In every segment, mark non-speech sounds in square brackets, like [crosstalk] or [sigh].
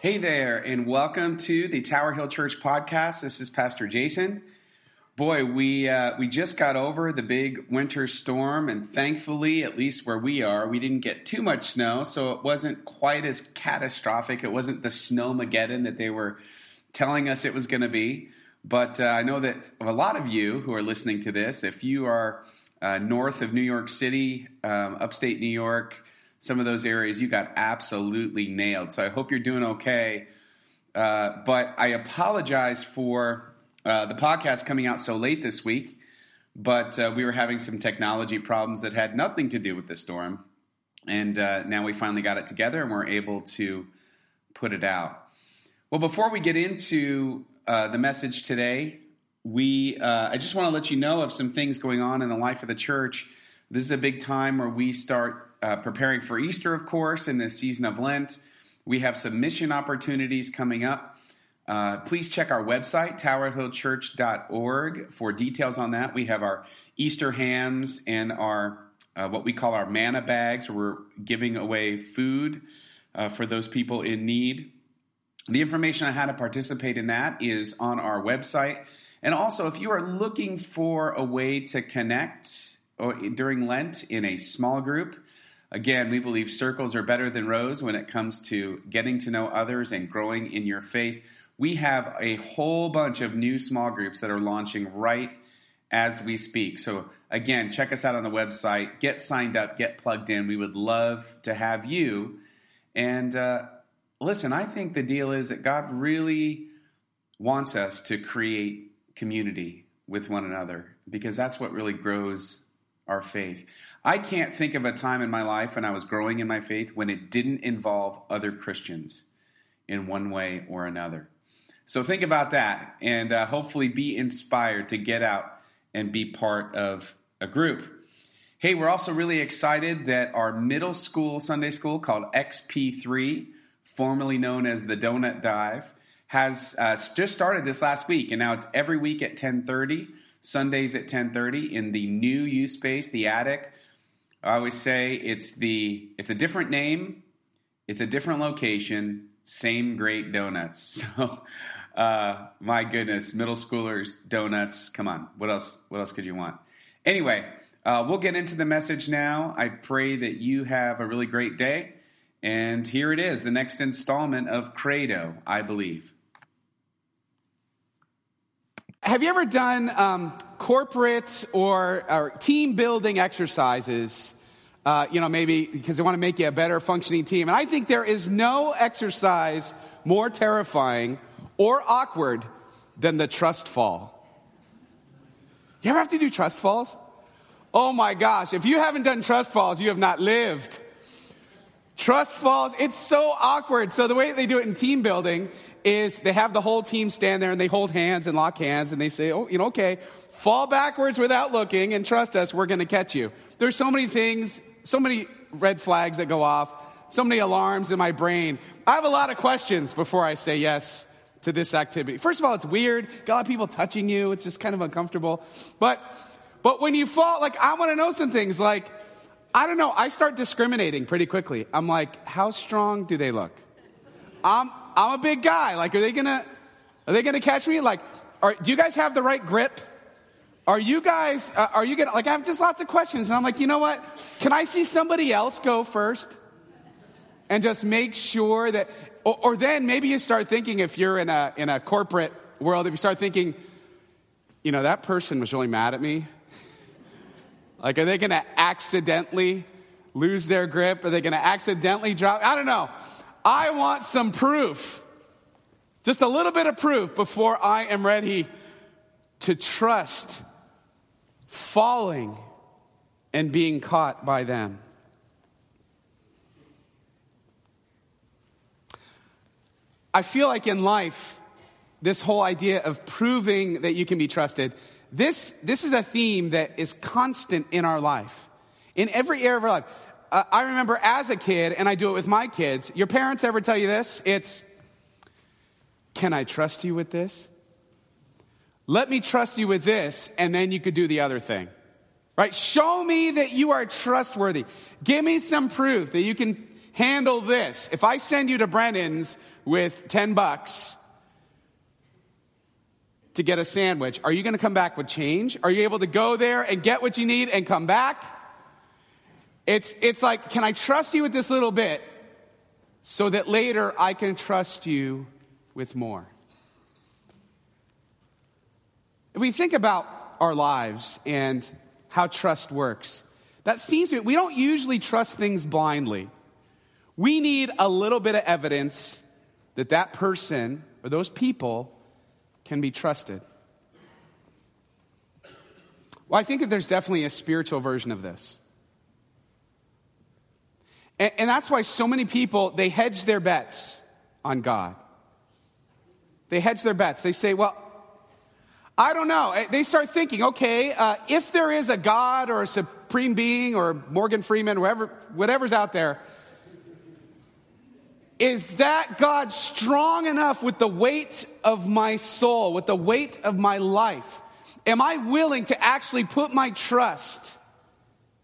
Hey there, and welcome to the Tower Hill Church podcast. This is Pastor Jason. Boy, we uh, we just got over the big winter storm, and thankfully, at least where we are, we didn't get too much snow, so it wasn't quite as catastrophic. It wasn't the snowmageddon that they were telling us it was going to be. But uh, I know that a lot of you who are listening to this, if you are uh, north of New York City, um, upstate New York, some of those areas you got absolutely nailed. So I hope you're doing okay. Uh, but I apologize for uh, the podcast coming out so late this week. But uh, we were having some technology problems that had nothing to do with the storm. And uh, now we finally got it together and we're able to put it out. Well, before we get into uh, the message today, we uh, I just want to let you know of some things going on in the life of the church. This is a big time where we start uh, preparing for Easter, of course, in this season of Lent. We have some mission opportunities coming up. Uh, please check our website, towerhillchurch.org, for details on that. We have our Easter hams and our uh, what we call our manna bags, we're giving away food uh, for those people in need. The information on how to participate in that is on our website. And also, if you are looking for a way to connect during Lent in a small group, Again, we believe circles are better than rows when it comes to getting to know others and growing in your faith. We have a whole bunch of new small groups that are launching right as we speak. So, again, check us out on the website, get signed up, get plugged in. We would love to have you. And uh, listen, I think the deal is that God really wants us to create community with one another because that's what really grows our faith. I can't think of a time in my life when I was growing in my faith when it didn't involve other Christians in one way or another. So think about that and uh, hopefully be inspired to get out and be part of a group. Hey, we're also really excited that our middle school Sunday school called XP3, formerly known as the Donut Dive, has uh, just started this last week, and now it's every week at 10:30. Sundays at 10:30 in the new U space, the attic. I always say it's the it's a different name, it's a different location, same great donuts. [laughs] So, uh, my goodness, middle schoolers donuts. Come on, what else? What else could you want? Anyway, uh, we'll get into the message now. I pray that you have a really great day. And here it is, the next installment of Credo, I believe. Have you ever done um, corporate or, or, team building exercises? Uh, you know, maybe because they want to make you a better functioning team. And I think there is no exercise more terrifying or awkward than the trust fall. You ever have to do trust falls? Oh my gosh, if you haven't done trust falls, you have not lived. Trust falls, it's so awkward. So the way they do it in team building is they have the whole team stand there and they hold hands and lock hands and they say, oh, you know, okay, fall backwards without looking and trust us, we're going to catch you. There's so many things, so many red flags that go off, so many alarms in my brain. I have a lot of questions before I say yes to this activity. First of all, it's weird. Got a lot of people touching you. It's just kind of uncomfortable. But, but when you fall, like, I want to know some things like, I don't know. I start discriminating pretty quickly. I'm like, how strong do they look? I'm, I'm a big guy. Like, are they gonna, are they gonna catch me? Like, are, do you guys have the right grip? Are you guys, uh, are you gonna, like, I have just lots of questions. And I'm like, you know what? Can I see somebody else go first? And just make sure that, or, or then maybe you start thinking if you're in a, in a corporate world, if you start thinking, you know, that person was really mad at me like, are they to accidentally lose their grip? Are they to accidentally drop? I don't know. I want some proof. Just a little bit of proof before I am ready to trust falling and being caught by them. I feel like in life, this whole idea of proving that you can be trusted this, this is a theme that is constant in our life, in every area of our life. Uh, I remember as a kid, and I do it with my kids, your parents ever tell you this? It's, can I trust you with this? Let me trust you with this, and then you could do the other thing. Right? Show me that you are trustworthy. Give me some proof that you can handle this? If I send you to Brennan's with 10 bucks to get a sandwich, are you going to come back with change? Are you able to go there and get what you need and come back? It's, it's like, can I trust you with this little bit so that later I can trust you with more? If we think about our lives and how trust works, that seems to be, we don't usually trust things blindly. We need a little bit of evidence that that person or those people can be trusted. Well, I think that there's definitely a spiritual version of this. And, and that's why so many people, they hedge their bets on God. They hedge their bets. They say, well, I don't know. Eh, they start thinking, okay, uh, if there is a God or a supreme being or Morgan Freeman, whoever, whatever's out there, is that God strong enough with the weight of my soul, with the weight of my life? Am I willing to actually put my trust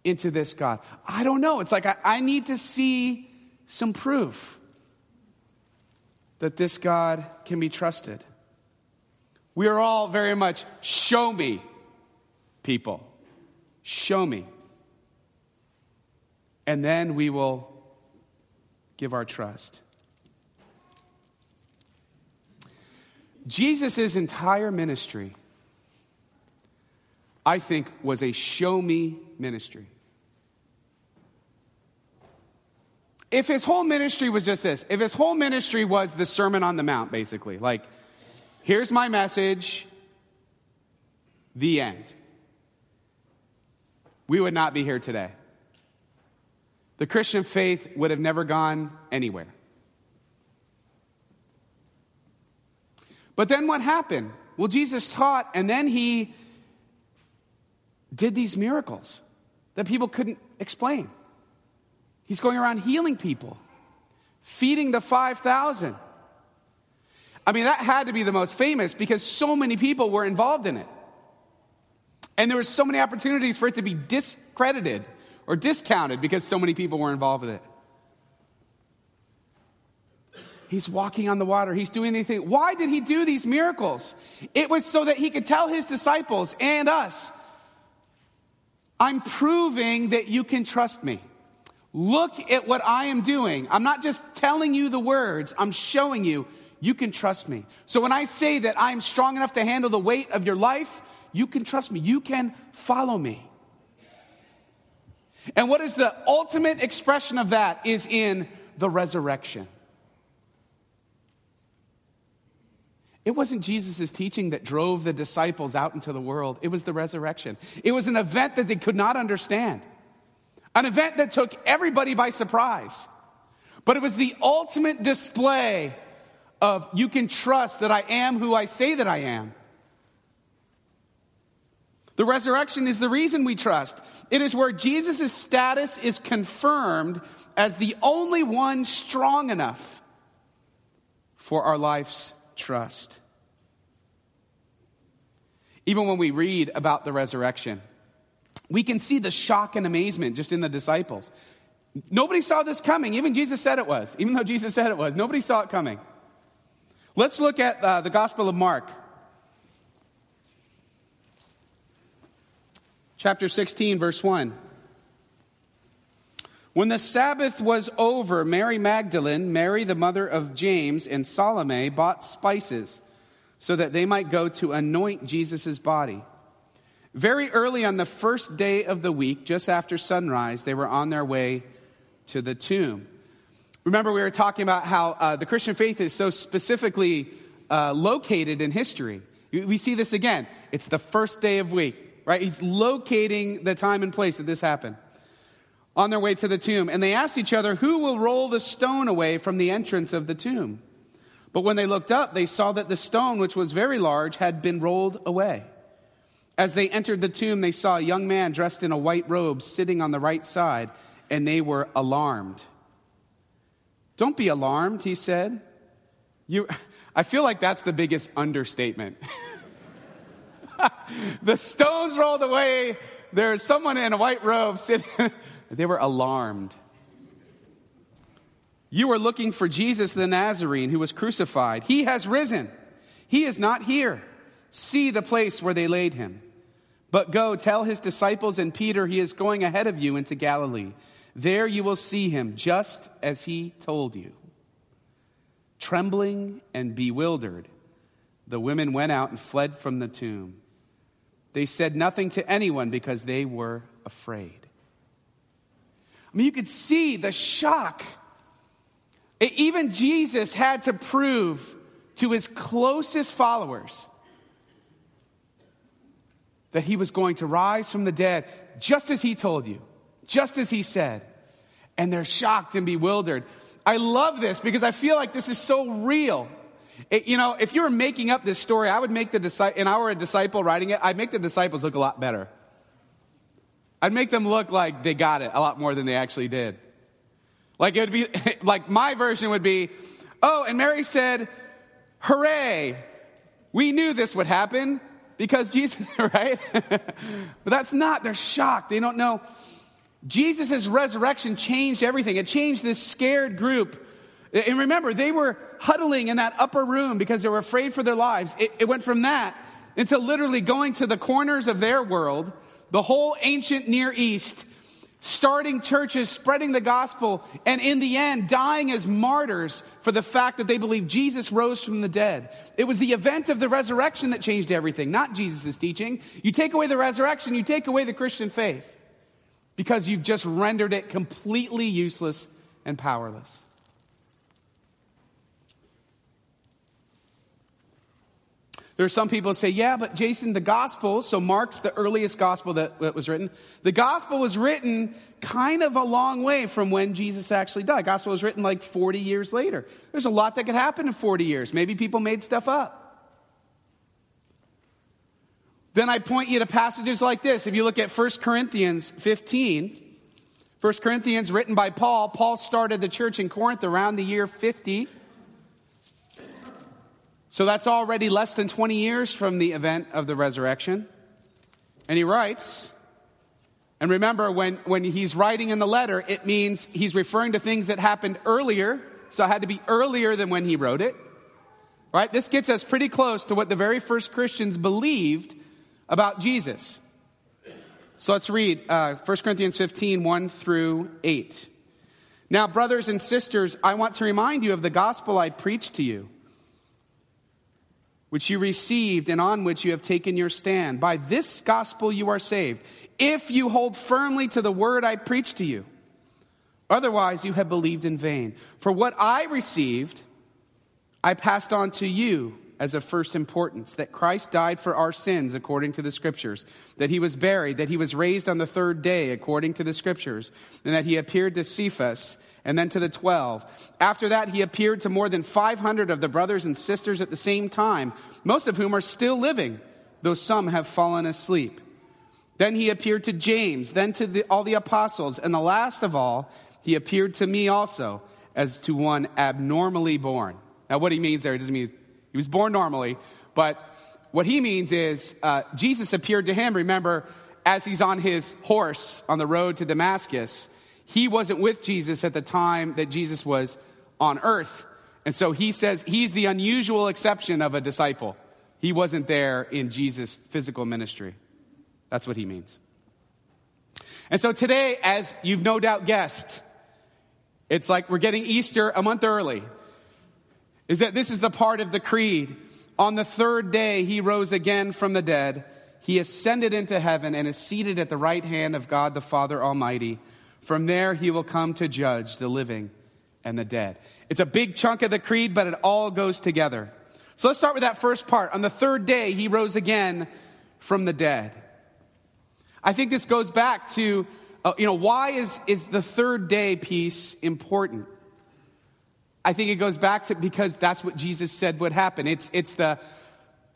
into this God? I don't know. It's like I, I need to see some proof that this God can be trusted. We are all very much show me people. Show me. And then we will give our trust. Jesus' entire ministry, I think, was a show me ministry. If his whole ministry was just this, if his whole ministry was the Sermon on the Mount, basically, like, Here's my message. The end. We would not be here today. The Christian faith would have never gone anywhere. But then what happened? Well, Jesus taught, and then he did these miracles that people couldn't explain. He's going around healing people, feeding the 5,000. I mean, that had to be the most famous because so many people were involved in it. And there were so many opportunities for it to be discredited or discounted because so many people were involved with it. He's walking on the water. He's doing anything. Why did he do these miracles? It was so that he could tell his disciples and us, I'm proving that you can trust me. Look at what I am doing. I'm not just telling you the words, I'm showing you you can trust me. So when I say that I'm strong enough to handle the weight of your life, you can trust me. You can follow me. And what is the ultimate expression of that is in the resurrection. It wasn't Jesus' teaching that drove the disciples out into the world. It was the resurrection. It was an event that they could not understand, an event that took everybody by surprise. But it was the ultimate display of you can trust that I am who I say that I am. The resurrection is the reason we trust. It is where Jesus' status is confirmed as the only one strong enough for our life's trust. Even when we read about the resurrection, we can see the shock and amazement just in the disciples. Nobody saw this coming. Even Jesus said it was. Even though Jesus said it was, nobody saw it coming. Let's look at uh, the Gospel of Mark. Chapter 16, verse 1. When the Sabbath was over, Mary Magdalene, Mary the mother of James, and Salome bought spices so that they might go to anoint Jesus' body. Very early on the first day of the week, just after sunrise, they were on their way to the tomb. Remember, we were talking about how uh, the Christian faith is so specifically uh, located in history. We see this again. It's the first day of week, right? He's locating the time and place that this happened. On their way to the tomb, and they asked each other, Who will roll the stone away from the entrance of the tomb? But when they looked up, they saw that the stone, which was very large, had been rolled away. As they entered the tomb, they saw a young man dressed in a white robe sitting on the right side, and they were alarmed. Don't be alarmed, he said. You, [laughs] I feel like that's the biggest understatement. [laughs] the stones rolled away. There's someone in a white robe sitting. [laughs] they were alarmed. You are looking for Jesus the Nazarene who was crucified. He has risen. He is not here. See the place where they laid him. But go, tell his disciples and Peter he is going ahead of you into Galilee. There you will see him, just as he told you. Trembling and bewildered, the women went out and fled from the tomb. They said nothing to anyone because they were afraid. I mean, you could see the shock. Even Jesus had to prove to his closest followers that he was going to rise from the dead, just as he told you, just as he said. And they're shocked and bewildered. I love this because I feel like this is so real. It, you know, if you were making up this story, I would make the disciple, and I were a disciple writing it, I'd make the disciples look a lot better. I'd make them look like they got it a lot more than they actually did. Like it would be, [laughs] like my version would be, oh, and Mary said, hooray, we knew this would happen because Jesus, [laughs] right? but that's not, they're shocked. They don't know. Jesus' resurrection changed everything. It changed this scared group. And remember, they were huddling in that upper room because they were afraid for their lives. It, it went from that into literally going to the corners of their world, the whole ancient Near East, starting churches, spreading the gospel, and in the end, dying as martyrs for the fact that they believe Jesus rose from the dead. It was the event of the resurrection that changed everything, not Jesus' teaching. You take away the resurrection, you take away the Christian faith because you've just rendered it completely useless and powerless. There are some people say, yeah, but Jason, the gospel, so Mark's the earliest gospel that, that, was written. The gospel was written kind of a long way from when Jesus actually died. The gospel was written like 40 years later. There's a lot that could happen in 40 years. Maybe people made stuff up. Then I point you to passages like this. If you look at 1 Corinthians 15, 1 Corinthians written by Paul, Paul started the church in Corinth around the year 50. So that's already less than 20 years from the event of the resurrection. And he writes, and remember, when, when he's writing in the letter, it means he's referring to things that happened earlier, so it had to be earlier than when he wrote it. Right? This gets us pretty close to what the very first Christians believed about Jesus. So let's read uh, 1 Corinthians 15, 1 through 8. Now, brothers and sisters, I want to remind you of the gospel I preached to you which you received and on which you have taken your stand. By this gospel you are saved, if you hold firmly to the word I preached to you. Otherwise, you have believed in vain. For what I received, I passed on to you as of first importance that Christ died for our sins according to the Scriptures, that he was buried, that he was raised on the third day according to the Scriptures, and that he appeared to Cephas and then to the 12. After that, he appeared to more than 500 of the brothers and sisters at the same time, most of whom are still living, though some have fallen asleep. Then he appeared to James, then to the, all the apostles, and the last of all, he appeared to me also as to one abnormally born. Now, what he means there doesn't mean he was born normally, but what he means is uh, Jesus appeared to him, remember, as he's on his horse on the road to Damascus he wasn't with Jesus at the time that Jesus was on earth. And so he says he's the unusual exception of a disciple. He wasn't there in Jesus' physical ministry. That's what he means. And so today, as you've no doubt guessed, it's like we're getting Easter a month early. Is that this is the part of the creed. On the third day, he rose again from the dead. He ascended into heaven and is seated at the right hand of God the Father Almighty. From there, he will come to judge the living and the dead. It's a big chunk of the creed, but it all goes together. So let's start with that first part. On the third day, he rose again from the dead. I think this goes back to, uh, you know, why is, is the third day piece important? I think it goes back to because that's what Jesus said would happen. It's, it's the,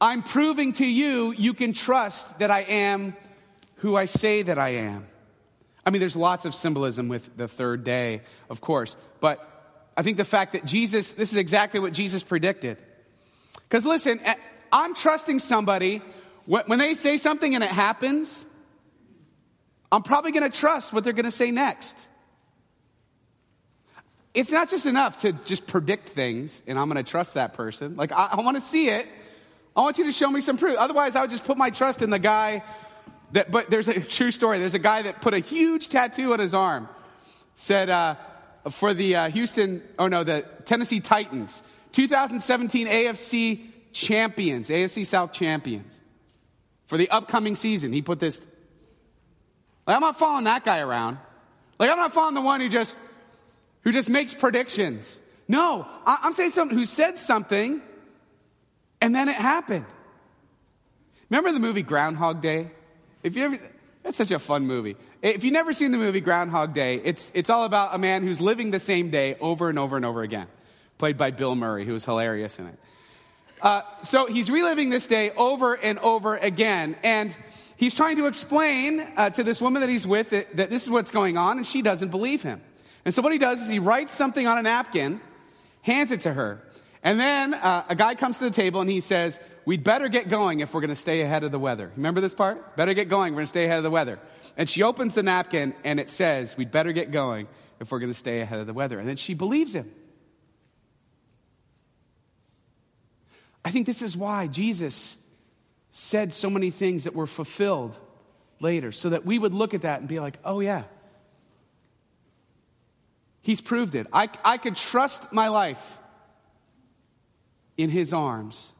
I'm proving to you, you can trust that I am who I say that I am. I mean, there's lots of symbolism with the third day, of course, but I think the fact that Jesus, this is exactly what Jesus predicted. Because listen, eh, I'm trusting somebody, when they say something and it happens, I'm probably going to trust what they're going to say next. it's not just enough to just predict things and I'm going to trust that person. Like, I, I want to see it. I want you to show me some proof. Otherwise, I would just put my trust in the guy that, but there's a [laughs] true story. There's a guy that put a huge tattoo on his arm, said, uh, for the uh, Houston, oh no, the Tennessee Titans, 2017 AFC champions, AFC South champions. For the upcoming season, he put this. Like, I'm not following that guy around. Like, I'm not following the one who just who just makes predictions. No, I'm saying someone who said something and then it happened. Remember the movie Groundhog Day? If you ever, that's such a fun movie. If you've never seen the movie Groundhog Day, it's, it's all about a man who's living the same day over and over and over again, played by Bill Murray, who was hilarious in it. Uh, so he's reliving this day over and over again, and he's trying to explain uh, to this woman that he's with that, that this is what's going on, and she doesn't believe him. And so what he does is he writes something on a napkin, hands it to her, and then uh, a guy comes to the table and he says, We'd better get going if we're going to stay ahead of the weather. Remember this part? Better get going, we're going to stay ahead of the weather. And she opens the napkin and it says, We'd better get going if we're going to stay ahead of the weather. And then she believes him. I think this is why Jesus said so many things that were fulfilled later, so that we would look at that and be like, oh, yeah. He's proved it. I, I could trust my life in his arms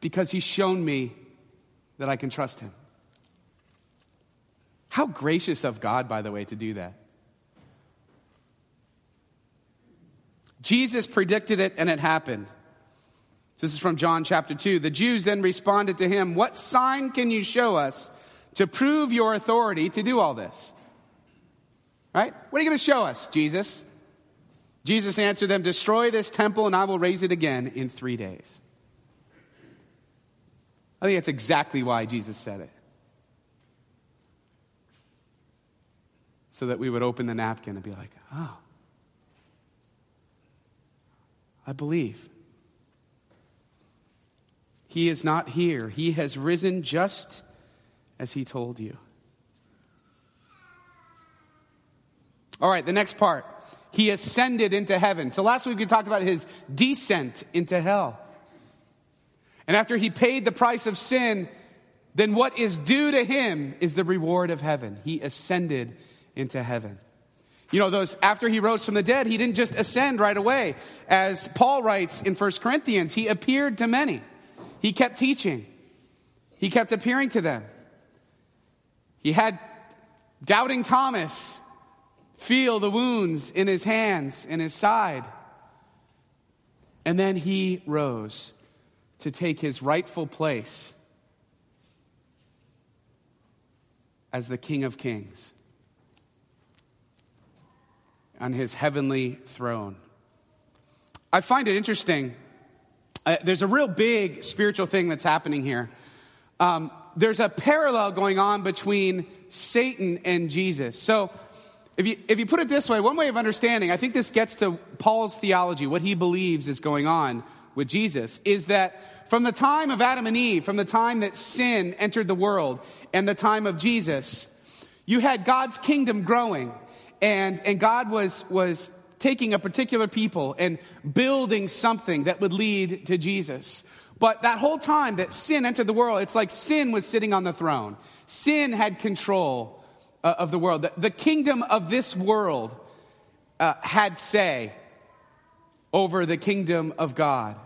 because he's shown me that I can trust him. How gracious of God, by the way, to do that. Jesus predicted it and it happened. This is from John chapter 2. The Jews then responded to him, What sign can you show us to prove your authority to do all this? Right? What are you going to show us, Jesus? Jesus answered them, Destroy this temple, and I will raise it again in three days. I think that's exactly why Jesus said it. So that we would open the napkin and be like, Oh, I believe. He is not here. He has risen just as he told you. All right, the next part. He ascended into heaven. So last week we talked about his descent into hell. And after he paid the price of sin, then what is due to him is the reward of heaven. He ascended into heaven. You know, those after he rose from the dead, he didn't just ascend right away. As Paul writes in 1 Corinthians, he appeared to many. He kept teaching. He kept appearing to them. He had doubting Thomas feel the wounds in his hands and his side. And then he rose to take his rightful place as the King of Kings on his heavenly throne. I find it interesting. Uh, there's a real big spiritual thing that's happening here. Um, there's a parallel going on between Satan and Jesus. So, if you, if you put it this way, one way of understanding, I think this gets to Paul's theology, what he believes is going on with Jesus, is that from the time of Adam and Eve, from the time that sin entered the world, and the time of Jesus, you had God's kingdom growing, and, and God was, was taking a particular people and building something that would lead to Jesus. But that whole time that sin entered the world, it's like sin was sitting on the throne. Sin had control uh, of the world. The, the, kingdom of this world uh, had say over the kingdom of God.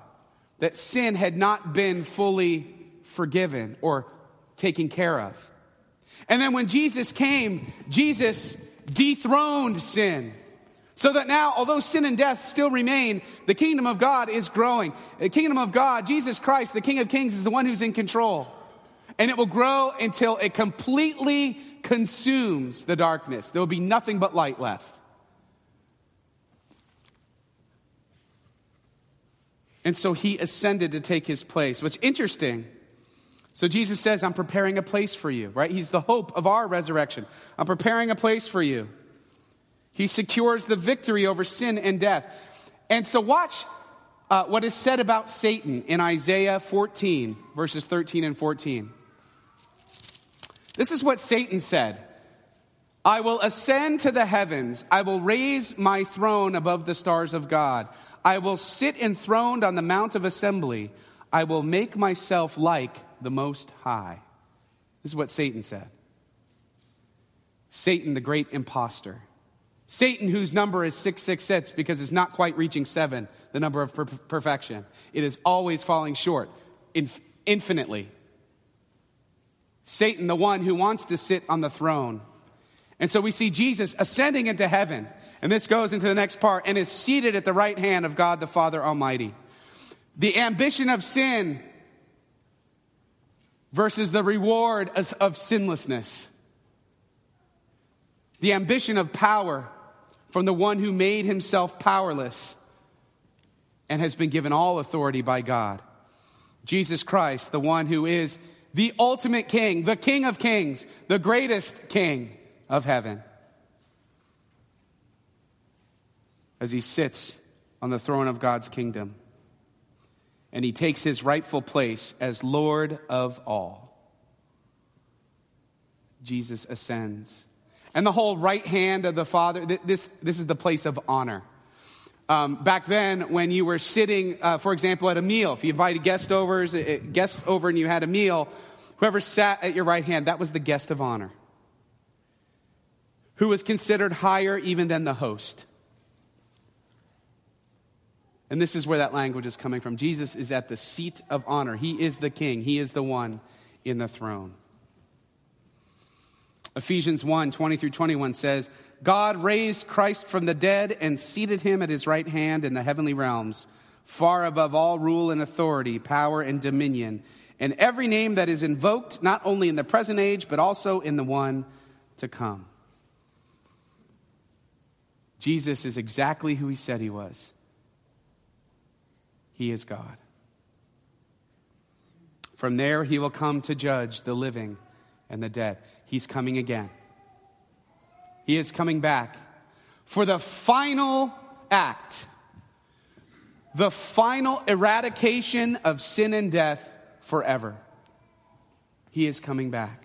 That sin had not been fully forgiven or taken care of. And then when Jesus came, Jesus dethroned sin. So that now, although sin and death still remain, the kingdom of God is growing. The kingdom of God, Jesus Christ, the King of Kings, is the one who's in control. And it will grow until it completely consumes the darkness. There will be nothing but light left. And so he ascended to take his place. What's interesting, so Jesus says, I'm preparing a place for you, right? He's the hope of our resurrection. I'm preparing a place for you. He secures the victory over sin and death. And so, watch uh, what is said about Satan in Isaiah 14, verses 13 and 14. This is what Satan said I will ascend to the heavens. I will raise my throne above the stars of God. I will sit enthroned on the mount of assembly. I will make myself like the Most High. This is what Satan said. Satan, the great impostor. Satan, whose number is 666 because it's not quite reaching seven, the number of per- perfection. It is always falling short, inf- infinitely. Satan, the one who wants to sit on the throne. And so we see Jesus ascending into heaven. And this goes into the next part and is seated at the right hand of God the Father Almighty. The ambition of sin versus the reward of sinlessness. The ambition of power from the one who made himself powerless and has been given all authority by God. Jesus Christ, the one who is the ultimate king, the king of kings, the greatest king of heaven. As he sits on the throne of God's kingdom and he takes his rightful place as Lord of all. Jesus ascends. And the whole right hand of the Father, this, this is the place of honor. Um, back then, when you were sitting, uh, for example, at a meal, if you invited guest overs, uh, guests over and you had a meal, whoever sat at your right hand, that was the guest of honor, who was considered higher even than the host. And this is where that language is coming from. Jesus is at the seat of honor. He is the king, He is the one in the throne. Ephesians 1 20 through 21 says, God raised Christ from the dead and seated him at his right hand in the heavenly realms, far above all rule and authority, power and dominion, and every name that is invoked, not only in the present age, but also in the one to come. Jesus is exactly who he said he was. He is God. From there, he will come to judge the living and the dead. He's coming again. He is coming back for the final act, the final eradication of sin and death forever. He is coming back.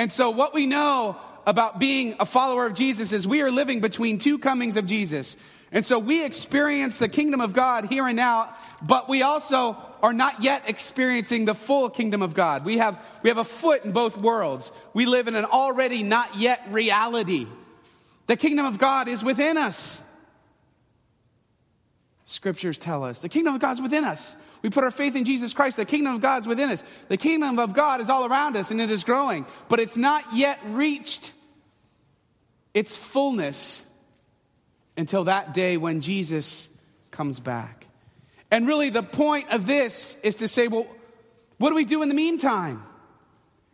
And so, what we know about being a follower of Jesus is we are living between two comings of Jesus. And so we experience the kingdom of God here and now, but we also are not yet experiencing the full kingdom of God. We have, we have a foot in both worlds. We live in an already not yet reality. The kingdom of God is within us. Scriptures tell us the kingdom of God is within us. We put our faith in Jesus Christ. The kingdom of God is within us. The kingdom of God is all around us and it is growing, but it's not yet reached its fullness until that day when Jesus comes back. And really, the point of this is to say, well, what do we do in the meantime?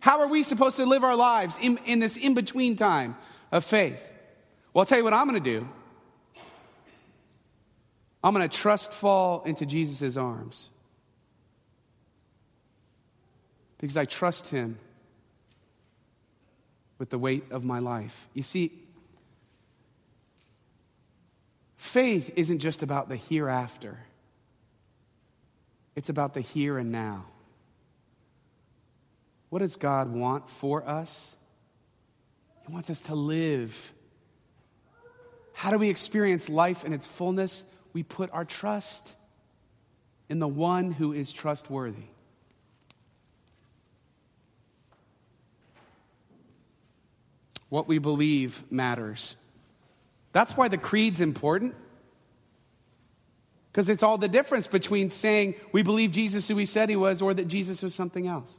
How are we supposed to live our lives in, in this in between time of faith? Well, I'll tell you what I'm going to do. I'm going to trust fall into Jesus' arms because I trust him with the weight of my life. You see, Faith isn't just about the hereafter, it's about the here and now. What does God want for us? He wants us to live. How do we experience life in its fullness? We put our trust in the one who is trustworthy. What we believe matters. That's why the creed's important. Because it's all the difference between saying we believe Jesus who he said he was or that Jesus was something else.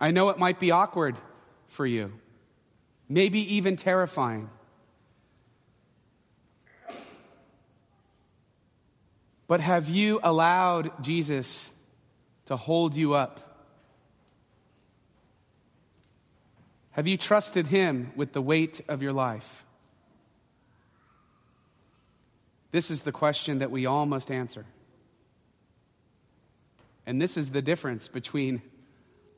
I know it might be awkward for you, maybe even terrifying. But have you allowed Jesus to hold you up? Have you trusted Him with the weight of your life? This is the question that we all must answer. And this is the difference between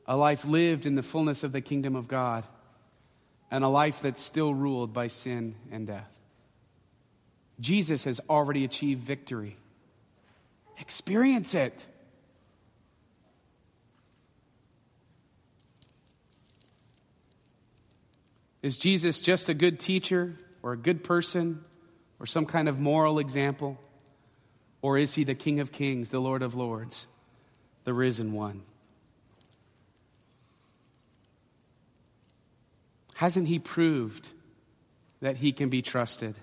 a life lived in the fullness of the kingdom of God and a life that's still ruled by sin and death. Jesus has already achieved victory. Experience it. Is Jesus just a good teacher or a good person or some kind of moral example? Or is he the King of Kings, the Lord of Lords, the risen one? Hasn't he proved that he can be trusted?